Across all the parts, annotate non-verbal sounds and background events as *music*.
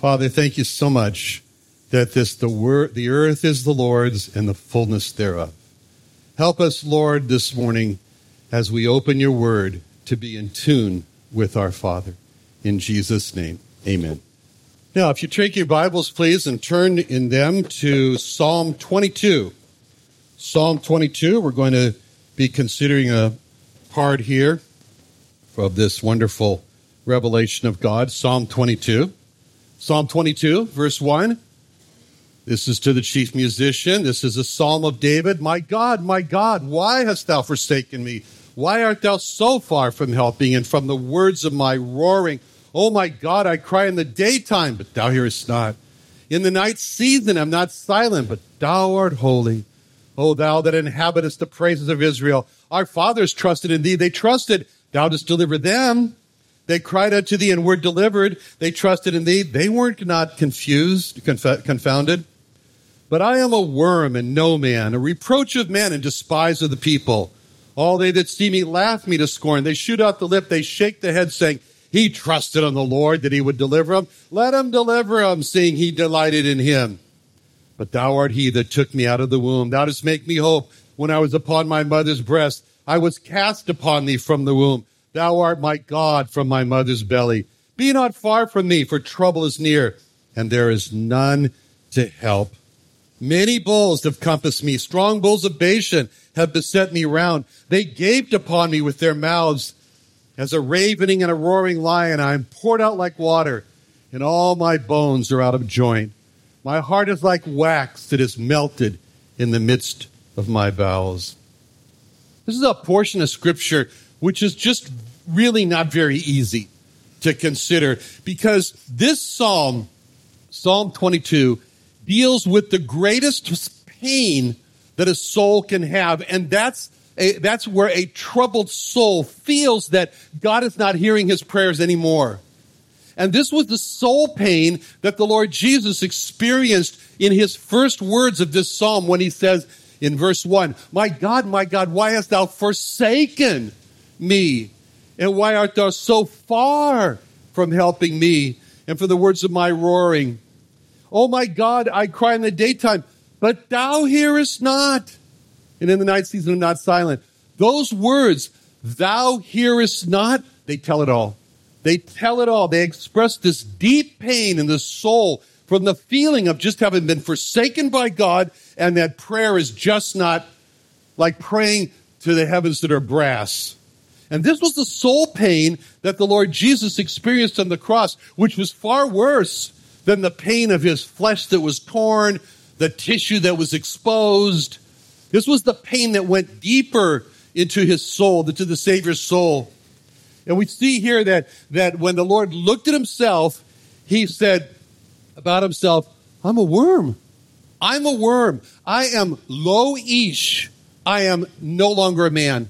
Father, thank you so much that this the word the earth is the Lord's and the fullness thereof. Help us, Lord, this morning as we open your word to be in tune with our Father. In Jesus' name, amen. Now, if you take your Bibles, please, and turn in them to Psalm 22. Psalm 22, we're going to be considering a part here of this wonderful revelation of God. Psalm 22. Psalm 22, verse 1. This is to the chief musician. This is a psalm of David. My God, my God, why hast thou forsaken me? Why art thou so far from helping and from the words of my roaring? Oh my God, I cry in the daytime, but thou hearest not. In the night season I'm not silent, but thou art holy. O thou that inhabitest the praises of Israel. Our fathers trusted in thee. They trusted. Thou didst deliver them. They cried out to thee and were delivered. They trusted in thee. They weren't not confused, conf- confounded. But I am a worm and no man, a reproach of men and despise of the people. All they that see me laugh me to scorn. They shoot out the lip, they shake the head, saying, He trusted on the Lord that he would deliver him. Let him deliver him, seeing he delighted in him. But thou art he that took me out of the womb. Thou didst make me hope when I was upon my mother's breast. I was cast upon thee from the womb. Thou art my God from my mother's belly. Be not far from me, for trouble is near, and there is none to help. Many bulls have compassed me. Strong bulls of Bashan have beset me round. They gaped upon me with their mouths. As a ravening and a roaring lion, I am poured out like water, and all my bones are out of joint. My heart is like wax that is melted in the midst of my bowels. This is a portion of scripture which is just really not very easy to consider because this psalm, Psalm 22, deals with the greatest pain that a soul can have. And that's a, that's where a troubled soul feels that God is not hearing his prayers anymore. And this was the soul pain that the Lord Jesus experienced in his first words of this psalm when he says in verse 1, My God, my God, why hast thou forsaken me? And why art thou so far from helping me? And for the words of my roaring, Oh my God, I cry in the daytime, but thou hearest not. And in the night season, I'm not silent. Those words, thou hearest not, they tell it all. They tell it all. They express this deep pain in the soul from the feeling of just having been forsaken by God and that prayer is just not like praying to the heavens that are brass. And this was the soul pain that the Lord Jesus experienced on the cross, which was far worse than the pain of his flesh that was torn, the tissue that was exposed. This was the pain that went deeper into his soul, into the Savior's soul. And we see here that, that when the Lord looked at himself, he said about himself, I'm a worm. I'm a worm. I am lo ish. I am no longer a man.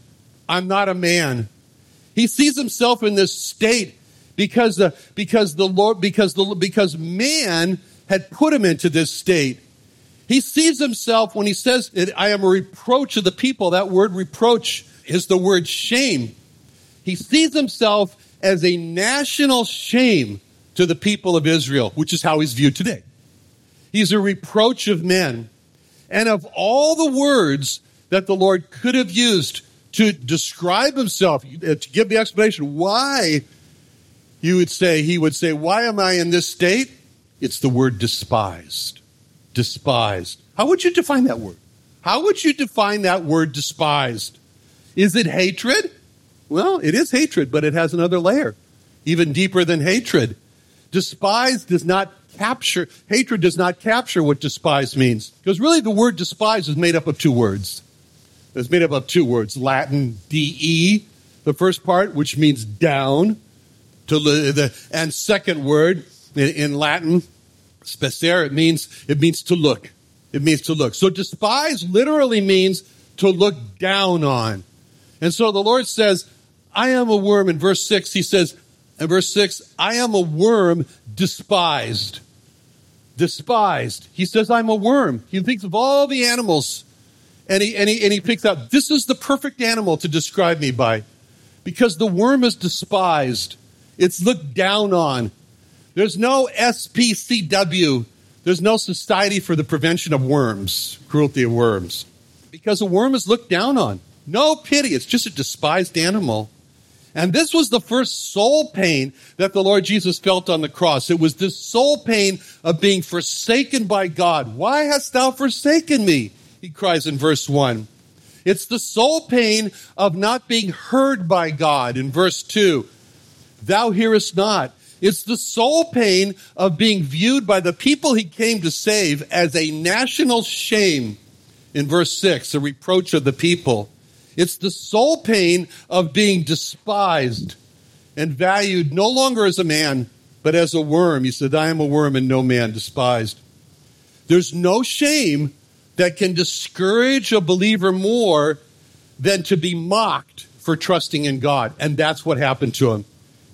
I'm not a man. He sees himself in this state because the, because the Lord, because the, because man had put him into this state. He sees himself when he says, I am a reproach of the people. That word reproach is the word shame. He sees himself as a national shame to the people of Israel, which is how he's viewed today. He's a reproach of men. And of all the words that the Lord could have used to describe himself, uh, to give the explanation why you would say, he would say, Why am I in this state? It's the word despised. Despised. How would you define that word? How would you define that word despised? Is it hatred? Well, it is hatred, but it has another layer, even deeper than hatred. Despise does not capture, hatred does not capture what despise means. Because really the word despise is made up of two words. It's made up of two words Latin de, the first part, which means down, to the, and second word in, in Latin, specere, it means, it means to look. It means to look. So despise literally means to look down on. And so the Lord says, I am a worm. In verse 6, he says, in verse 6, I am a worm despised. Despised. He says, I'm a worm. He thinks of all the animals and he, and he, and he picks out, this is the perfect animal to describe me by. Because the worm is despised. It's looked down on. There's no SPCW. There's no Society for the Prevention of Worms, cruelty of worms. Because a worm is looked down on. No pity. It's just a despised animal. And this was the first soul pain that the Lord Jesus felt on the cross. It was this soul pain of being forsaken by God. Why hast thou forsaken me? He cries in verse 1. It's the soul pain of not being heard by God in verse 2. Thou hearest not. It's the soul pain of being viewed by the people he came to save as a national shame in verse 6, a reproach of the people. It's the soul pain of being despised and valued no longer as a man, but as a worm. He said, I am a worm and no man despised. There's no shame that can discourage a believer more than to be mocked for trusting in God. And that's what happened to him.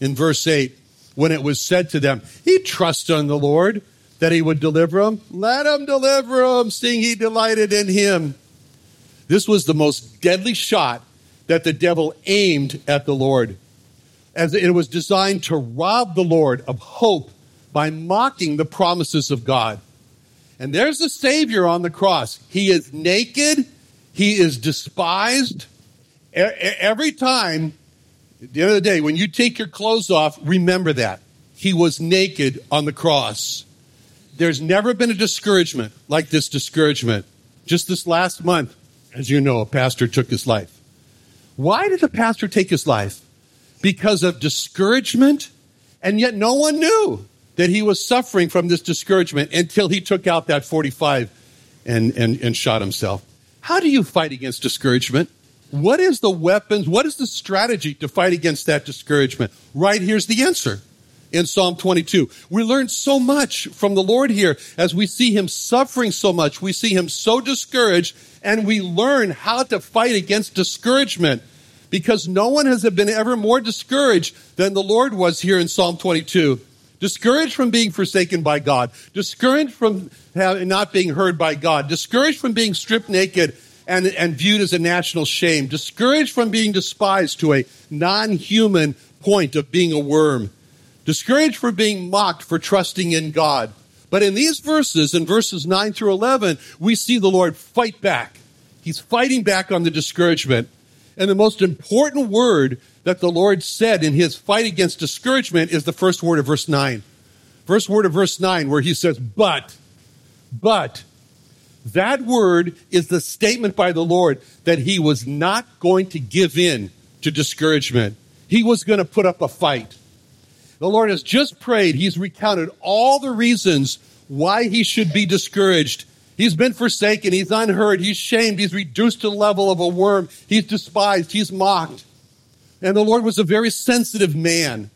In verse 8, when it was said to them, He trusted in the Lord that He would deliver him. Let him deliver him, seeing He delighted in him. This was the most deadly shot that the devil aimed at the Lord, as it was designed to rob the Lord of hope by mocking the promises of God. And there's the Savior on the cross. He is naked, he is despised. Every time, at the end of the day, when you take your clothes off, remember that. He was naked on the cross. There's never been a discouragement like this discouragement. Just this last month, as you know, a pastor took his life. Why did the pastor take his life? Because of discouragement, and yet no one knew that he was suffering from this discouragement until he took out that 45 and, and, and shot himself. How do you fight against discouragement? What is the weapons? What is the strategy to fight against that discouragement? Right here's the answer in Psalm 22. We learn so much from the Lord here as we see him suffering so much. We see him so discouraged and we learn how to fight against discouragement because no one has been ever more discouraged than the Lord was here in Psalm 22. Discouraged from being forsaken by God, discouraged from not being heard by God, discouraged from being stripped naked and, and viewed as a national shame, discouraged from being despised to a non human point of being a worm discouraged for being mocked for trusting in God. But in these verses, in verses 9 through 11, we see the Lord fight back. He's fighting back on the discouragement. And the most important word that the Lord said in his fight against discouragement is the first word of verse 9. First word of verse 9, where he says, But, but, that word is the statement by the Lord that he was not going to give in to discouragement. He was going to put up a fight. The Lord has just prayed. He's recounted all the reasons why he should be discouraged. He's been forsaken. He's unheard. He's shamed. He's reduced to the level of a worm. He's despised. He's mocked. And the Lord was a very sensitive man.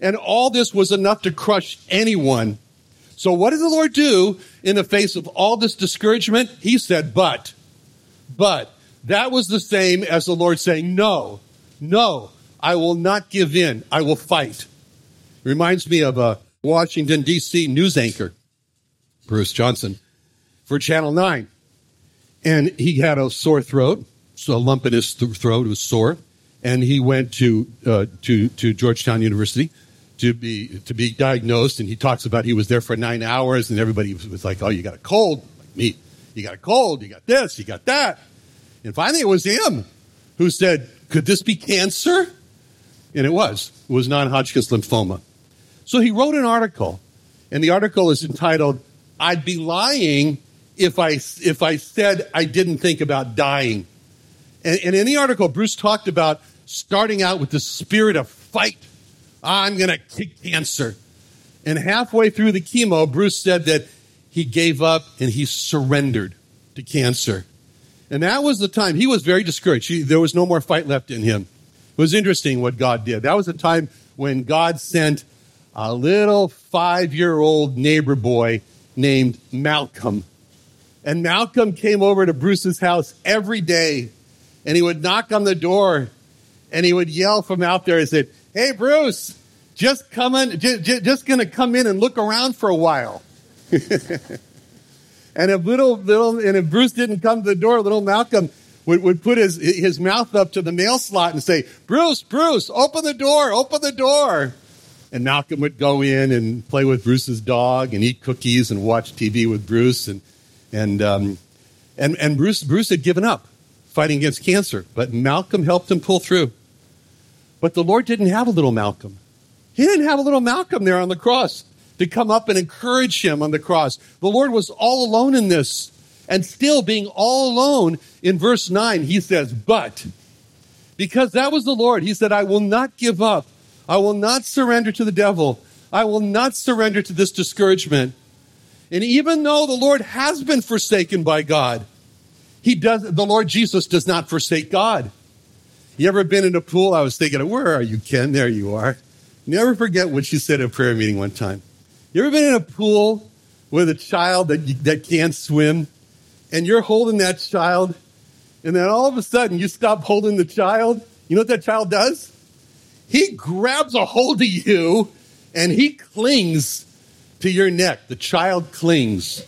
And all this was enough to crush anyone. So what did the Lord do in the face of all this discouragement? He said, but, but, that was the same as the Lord saying, no, no, I will not give in. I will fight. Reminds me of a Washington, D.C. news anchor, Bruce Johnson, for Channel 9. And he had a sore throat, so a lump in his th- throat was sore. And he went to, uh, to, to Georgetown University to be, to be diagnosed. And he talks about he was there for nine hours and everybody was like, oh, you got a cold. Like me. You got a cold. You got this. You got that. And finally it was him who said, could this be cancer? And it was. It was non-Hodgkin's lymphoma. So he wrote an article And the article is entitled, I'd be lying if I, if I said I didn't think about dying. And, and in the article, Bruce talked about starting out with the spirit of fight. I'm going to kick cancer. And halfway through the chemo, Bruce said that he gave up and he surrendered to cancer. And that was the time he was very discouraged. He, there was no more fight left in him. It was interesting what God did. That was the time when God sent a little five year old neighbor boy named Malcolm. And Malcolm came over to Bruce's house every day and he would knock on the door and he would yell from out there and say, Hey, Bruce, just coming, just, just going to come in and look around for a while. *laughs* and if little, little, and if Bruce didn't come to the door, little Malcolm would, would put his, his mouth up to the mail slot and say, Bruce, Bruce, open the door, open the door. And Malcolm would go in and play with Bruce's dog and eat cookies and watch TV with Bruce. And, and, um, and, and Bruce, Bruce had given up fighting against cancer, but Malcolm helped him pull through. But the Lord didn't have a little Malcolm. He didn't have a little Malcolm there on the cross to come up and encourage him on the cross. The Lord was all alone in this. And still being all alone, in verse 9, he says, But because that was the Lord, he said, I will not give up. I will not surrender to the devil. I will not surrender to this discouragement. And even though the Lord has been forsaken by God, he does, the Lord Jesus does not forsake God. You ever been in a pool? I was thinking, where are you, Ken? There you are. Never forget what she said at a prayer meeting one time. You ever been in a pool with a child that, that can't swim and you're holding that child and then all of a sudden you stop holding the child? You know what that child does? He grabs a hold of you and he clings to your neck. The child clings.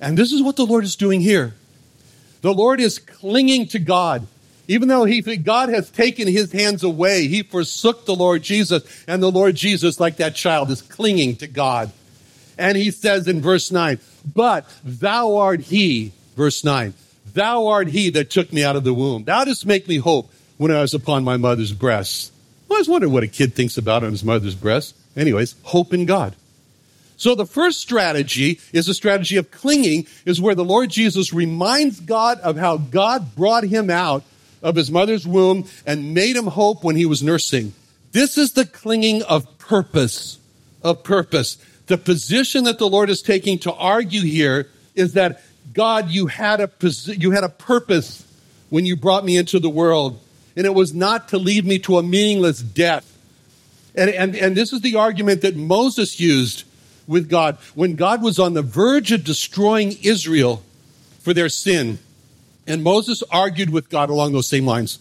And this is what the Lord is doing here. The Lord is clinging to God. Even though he, God has taken his hands away, he forsook the Lord Jesus, and the Lord Jesus, like that child, is clinging to God. And he says in verse 9, But thou art he, verse 9, thou art he that took me out of the womb. Thou didst make me hope when I was upon my mother's breast. I always wonder what a kid thinks about on his mother's breast. Anyways, hope in God. So the first strategy is a strategy of clinging, is where the Lord Jesus reminds God of how God brought him out of his mother's womb and made him hope when he was nursing. This is the clinging of purpose, of purpose. The position that the Lord is taking to argue here is that God, you had a, you had a purpose when you brought me into the world, and it was not to lead me to a meaningless death. And, and, and this is the argument that Moses used with God when God was on the verge of destroying Israel for their sin. And Moses argued with God along those same lines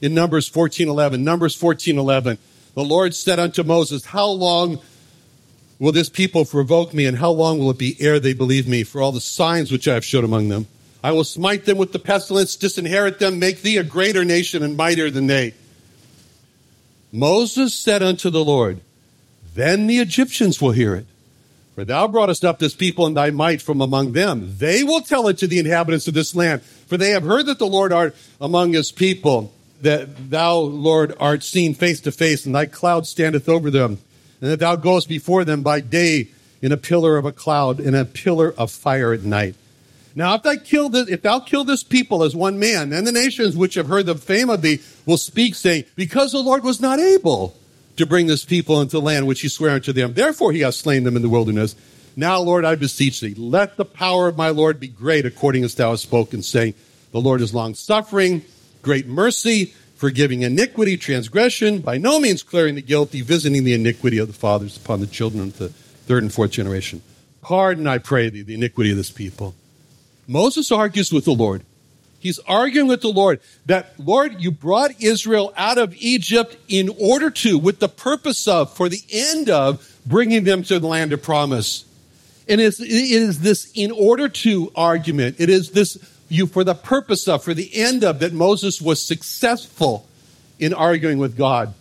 in Numbers 14:11. Numbers 14:11. The Lord said unto Moses, "How long will this people provoke me, and how long will it be ere they believe me for all the signs which I have showed among them? I will smite them with the pestilence, disinherit them, make thee a greater nation and mightier than they." Moses said unto the Lord, "Then the Egyptians will hear it." For thou broughtest up this people in thy might from among them. They will tell it to the inhabitants of this land. For they have heard that the Lord art among his people, that thou, Lord, art seen face to face, and thy cloud standeth over them, and that thou goest before them by day in a pillar of a cloud, and a pillar of fire at night. Now, if this, if thou kill this people as one man, then the nations which have heard the fame of thee will speak, saying, Because the Lord was not able to bring this people into land which he sware unto them. Therefore he hath slain them in the wilderness. Now, Lord, I beseech thee, let the power of my Lord be great according as thou hast spoken, saying, The Lord is long suffering, great mercy, forgiving iniquity, transgression, by no means clearing the guilty, visiting the iniquity of the fathers upon the children of the third and fourth generation. Pardon, I pray thee, the iniquity of this people. Moses argues with the Lord. He's arguing with the Lord that, Lord, you brought Israel out of Egypt in order to, with the purpose of, for the end of, bringing them to the land of promise. And it is this in order to argument. It is this you for the purpose of, for the end of, that Moses was successful in arguing with God.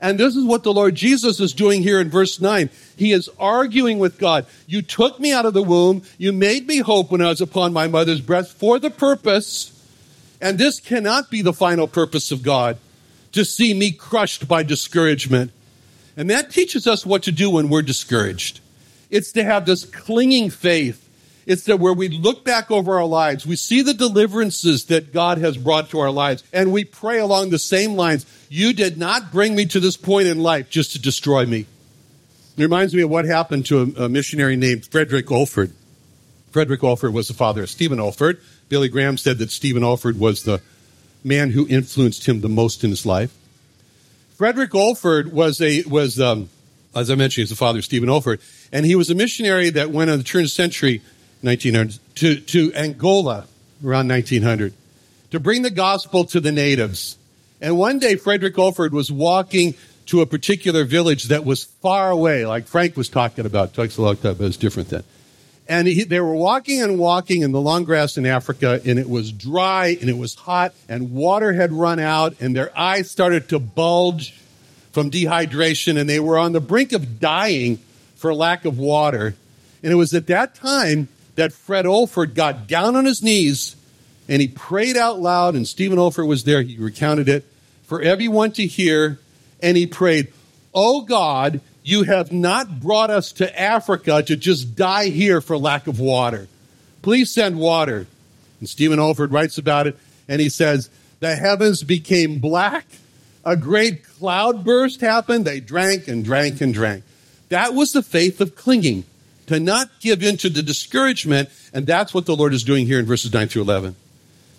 And this is what the Lord Jesus is doing here in verse 9. He is arguing with God. You took me out of the womb. You made me hope when I was upon my mother's breast for the purpose and this cannot be the final purpose of God to see me crushed by discouragement. And that teaches us what to do when we're discouraged. It's to have this clinging faith. It's that where we look back over our lives, we see the deliverances that God has brought to our lives, and we pray along the same lines. You did not bring me to this point in life just to destroy me. It reminds me of what happened to a, a missionary named Frederick Olford. Frederick Olford was the father of Stephen Olford. Billy Graham said that Stephen Olford was the man who influenced him the most in his life. Frederick Olford was a was um, as I mentioned, he's the father of Stephen Olford, and he was a missionary that went on the turn of the century, 1900, to, to Angola around 1900 to bring the gospel to the natives. And one day, Frederick Olford was walking to a particular village that was far away, like Frank was talking about. Talks a long time, but it's different then. And he, they were walking and walking in the long grass in Africa, and it was dry and it was hot, and water had run out, and their eyes started to bulge from dehydration, and they were on the brink of dying for lack of water. And it was at that time that Fred Olford got down on his knees and he prayed out loud, and Stephen Olford was there. He recounted it for everyone to hear, and he prayed, Oh God, you have not brought us to Africa to just die here for lack of water. Please send water. And Stephen Olford writes about it, and he says, The heavens became black a great cloud burst happened. They drank and drank and drank. That was the faith of clinging, to not give in to the discouragement. And that's what the Lord is doing here in verses 9 through 11.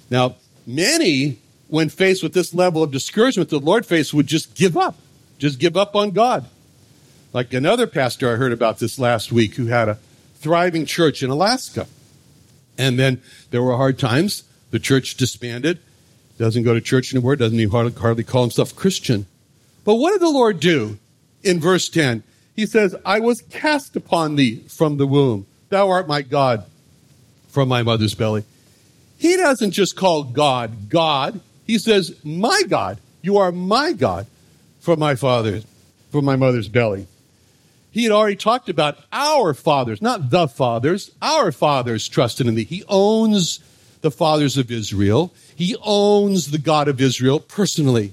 Now, many, when faced with this level of discouragement, the Lord faced would just give up, just give up on God. Like another pastor I heard about this last week who had a thriving church in Alaska. And then there were hard times. The church disbanded doesn't go to church anymore, doesn't even hardly, hardly call himself Christian. But what did the Lord do in verse 10? He says, I was cast upon thee from the womb. Thou art my God from my mother's belly. He doesn't just call God God. He says, my God. You are my God from my father's, from my mother's belly. He had already talked about our fathers, not the fathers. Our fathers trusted in thee. He owns the fathers of Israel. He owns the God of Israel personally.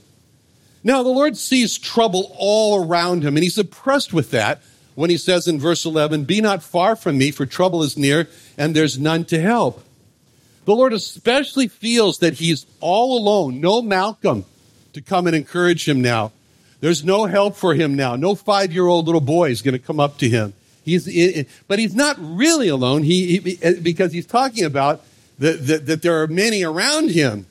Now, the Lord sees trouble all around him, and he's oppressed with that when he says in verse 11, Be not far from me, for trouble is near, and there's none to help. The Lord especially feels that he's all alone, no Malcolm to come and encourage him now. There's no help for him now. No five year old little boy is going to come up to him. He's, but he's not really alone he, he, eh, because he's talking about that, that, that there are many around him.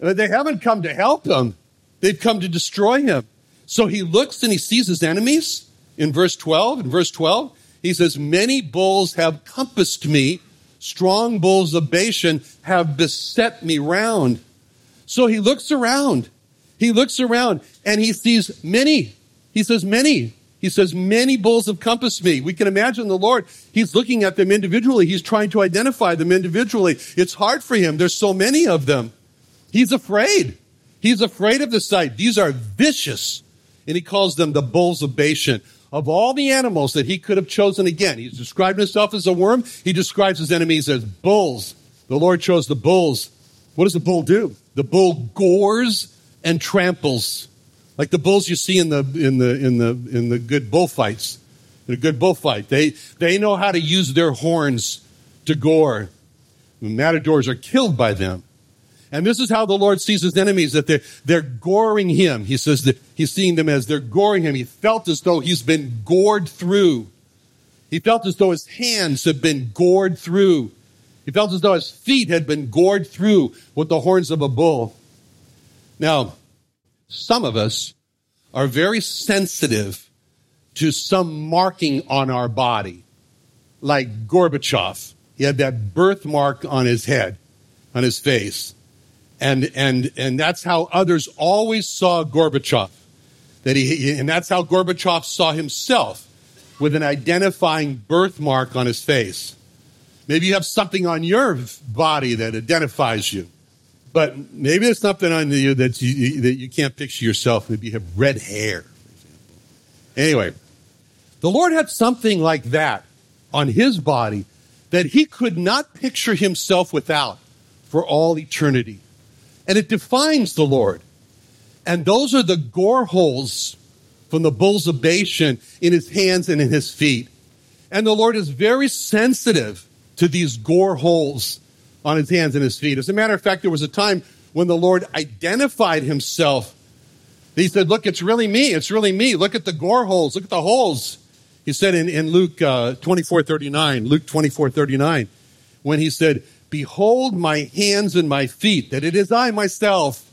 But they haven't come to help him, they've come to destroy him. So he looks and he sees his enemies in verse 12. In verse 12, he says, Many bulls have compassed me, strong bulls of Bashan have beset me round. So he looks around. He looks around and he sees many. He says, Many he says, Many bulls have compassed me. We can imagine the Lord. He's looking at them individually. He's trying to identify them individually. It's hard for him. There's so many of them. He's afraid. He's afraid of the sight. These are vicious. And he calls them the bulls of Bashan. Of all the animals that he could have chosen again, he's described himself as a worm. He describes his enemies as bulls. The Lord chose the bulls. What does the bull do? The bull gores and tramples like the bulls you see in the in the in the in the good bullfights. In a good bullfight, they they know how to use their horns to gore. The Matadors are killed by them. And this is how the Lord sees his enemies, that they're, they're goring him. He says that he's seeing them as they're goring him. He felt as though he's been gored through. He felt as though his hands had been gored through. He felt as though his feet had been gored through with the horns of a bull. Now, some of us are very sensitive to some marking on our body, like Gorbachev. He had that birthmark on his head, on his face. And, and, and that's how others always saw Gorbachev. That he, and that's how Gorbachev saw himself with an identifying birthmark on his face. Maybe you have something on your body that identifies you. But maybe there's something on you that you, that you can't picture yourself. Maybe you have red hair, for example. Anyway, the Lord had something like that on his body that he could not picture himself without for all eternity. And it defines the Lord. And those are the gore holes from the bulls of Bashan in his hands and in his feet. And the Lord is very sensitive to these gore holes on his hands and his feet. As a matter of fact, there was a time when the Lord identified himself. He said, Look, it's really me. It's really me. Look at the gore holes. Look at the holes. He said in, in Luke uh, 24 39, Luke 24 39, when he said, Behold my hands and my feet, that it is I myself.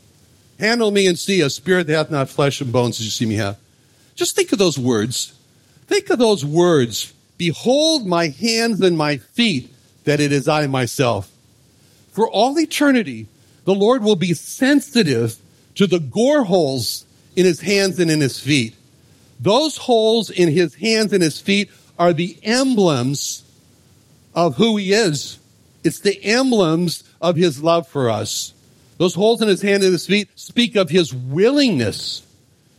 Handle me and see, a spirit that hath not flesh and bones as you see me have. Just think of those words. Think of those words. Behold my hands and my feet, that it is I myself. For all eternity, the Lord will be sensitive to the gore holes in his hands and in his feet. Those holes in his hands and his feet are the emblems of who he is. It's the emblems of his love for us. Those holes in his hand and his feet speak of his willingness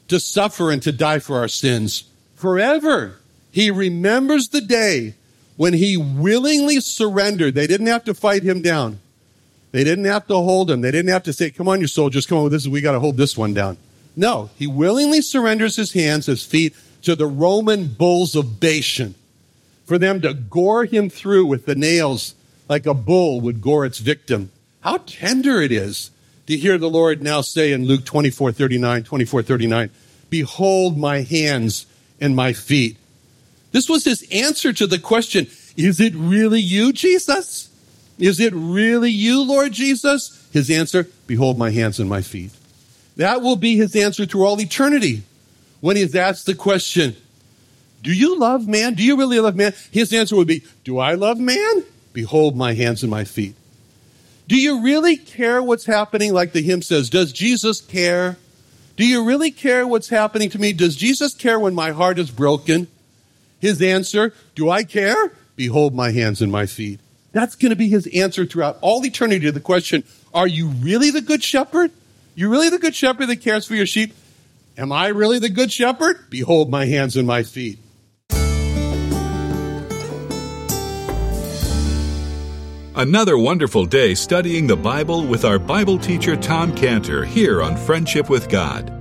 to suffer and to die for our sins forever. He remembers the day when he willingly surrendered. They didn't have to fight him down. They didn't have to hold him. They didn't have to say, come on, you soldiers, come on, this is, we got to hold this one down. No, he willingly surrenders his hands, his feet to the Roman bulls of Bashan for them to gore him through with the nails like a bull would gore its victim. How tender it is to hear the Lord now say in Luke 24 39, 24 39, Behold my hands and my feet. This was his answer to the question Is it really you, Jesus? Is it really you, Lord Jesus? His answer Behold my hands and my feet. That will be his answer through all eternity when he is asked the question, Do you love man? Do you really love man? His answer would be, Do I love man? Behold my hands and my feet. Do you really care what's happening? Like the hymn says, Does Jesus care? Do you really care what's happening to me? Does Jesus care when my heart is broken? His answer, Do I care? Behold my hands and my feet. That's going to be his answer throughout all eternity to the question, Are you really the good shepherd? You really the good shepherd that cares for your sheep? Am I really the good shepherd? Behold my hands and my feet. Another wonderful day studying the Bible with our Bible teacher Tom Cantor here on Friendship with God.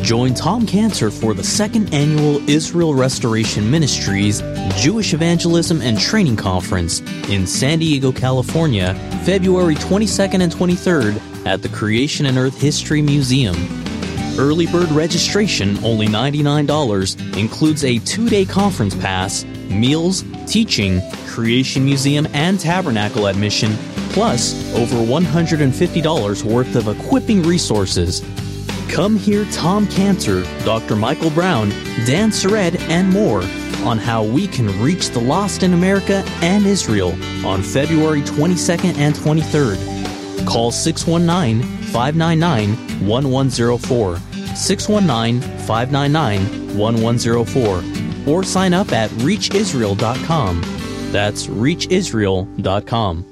Join Tom Cantor for the second annual Israel Restoration Ministries Jewish Evangelism and Training Conference in San Diego, California, February 22nd and 23rd at the Creation and Earth History Museum. Early bird registration, only $99, includes a two day conference pass, meals, teaching, Creation Museum, and Tabernacle admission, plus over $150 worth of equipping resources. Come hear Tom Cantor, Dr. Michael Brown, Dan Sered, and more on how we can reach the lost in America and Israel on February 22nd and 23rd. Call 619 599 1104, 619 599 1104, or sign up at reachisrael.com. That's reachisrael.com.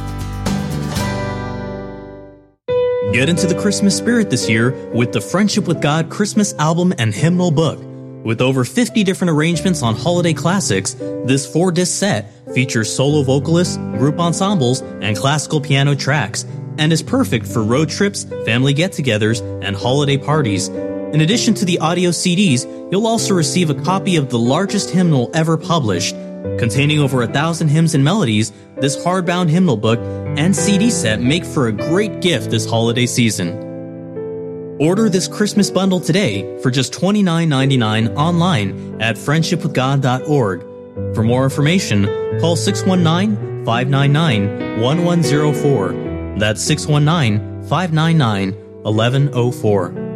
Get into the Christmas spirit this year with the Friendship with God Christmas album and hymnal book. With over 50 different arrangements on holiday classics, this four disc set features solo vocalists, group ensembles, and classical piano tracks, and is perfect for road trips, family get togethers, and holiday parties. In addition to the audio CDs, you'll also receive a copy of the largest hymnal ever published. Containing over a thousand hymns and melodies, this hardbound hymnal book and CD set make for a great gift this holiday season. Order this Christmas bundle today for just $29.99 online at friendshipwithgod.org. For more information, call 619 599 1104. That's 619 599 1104.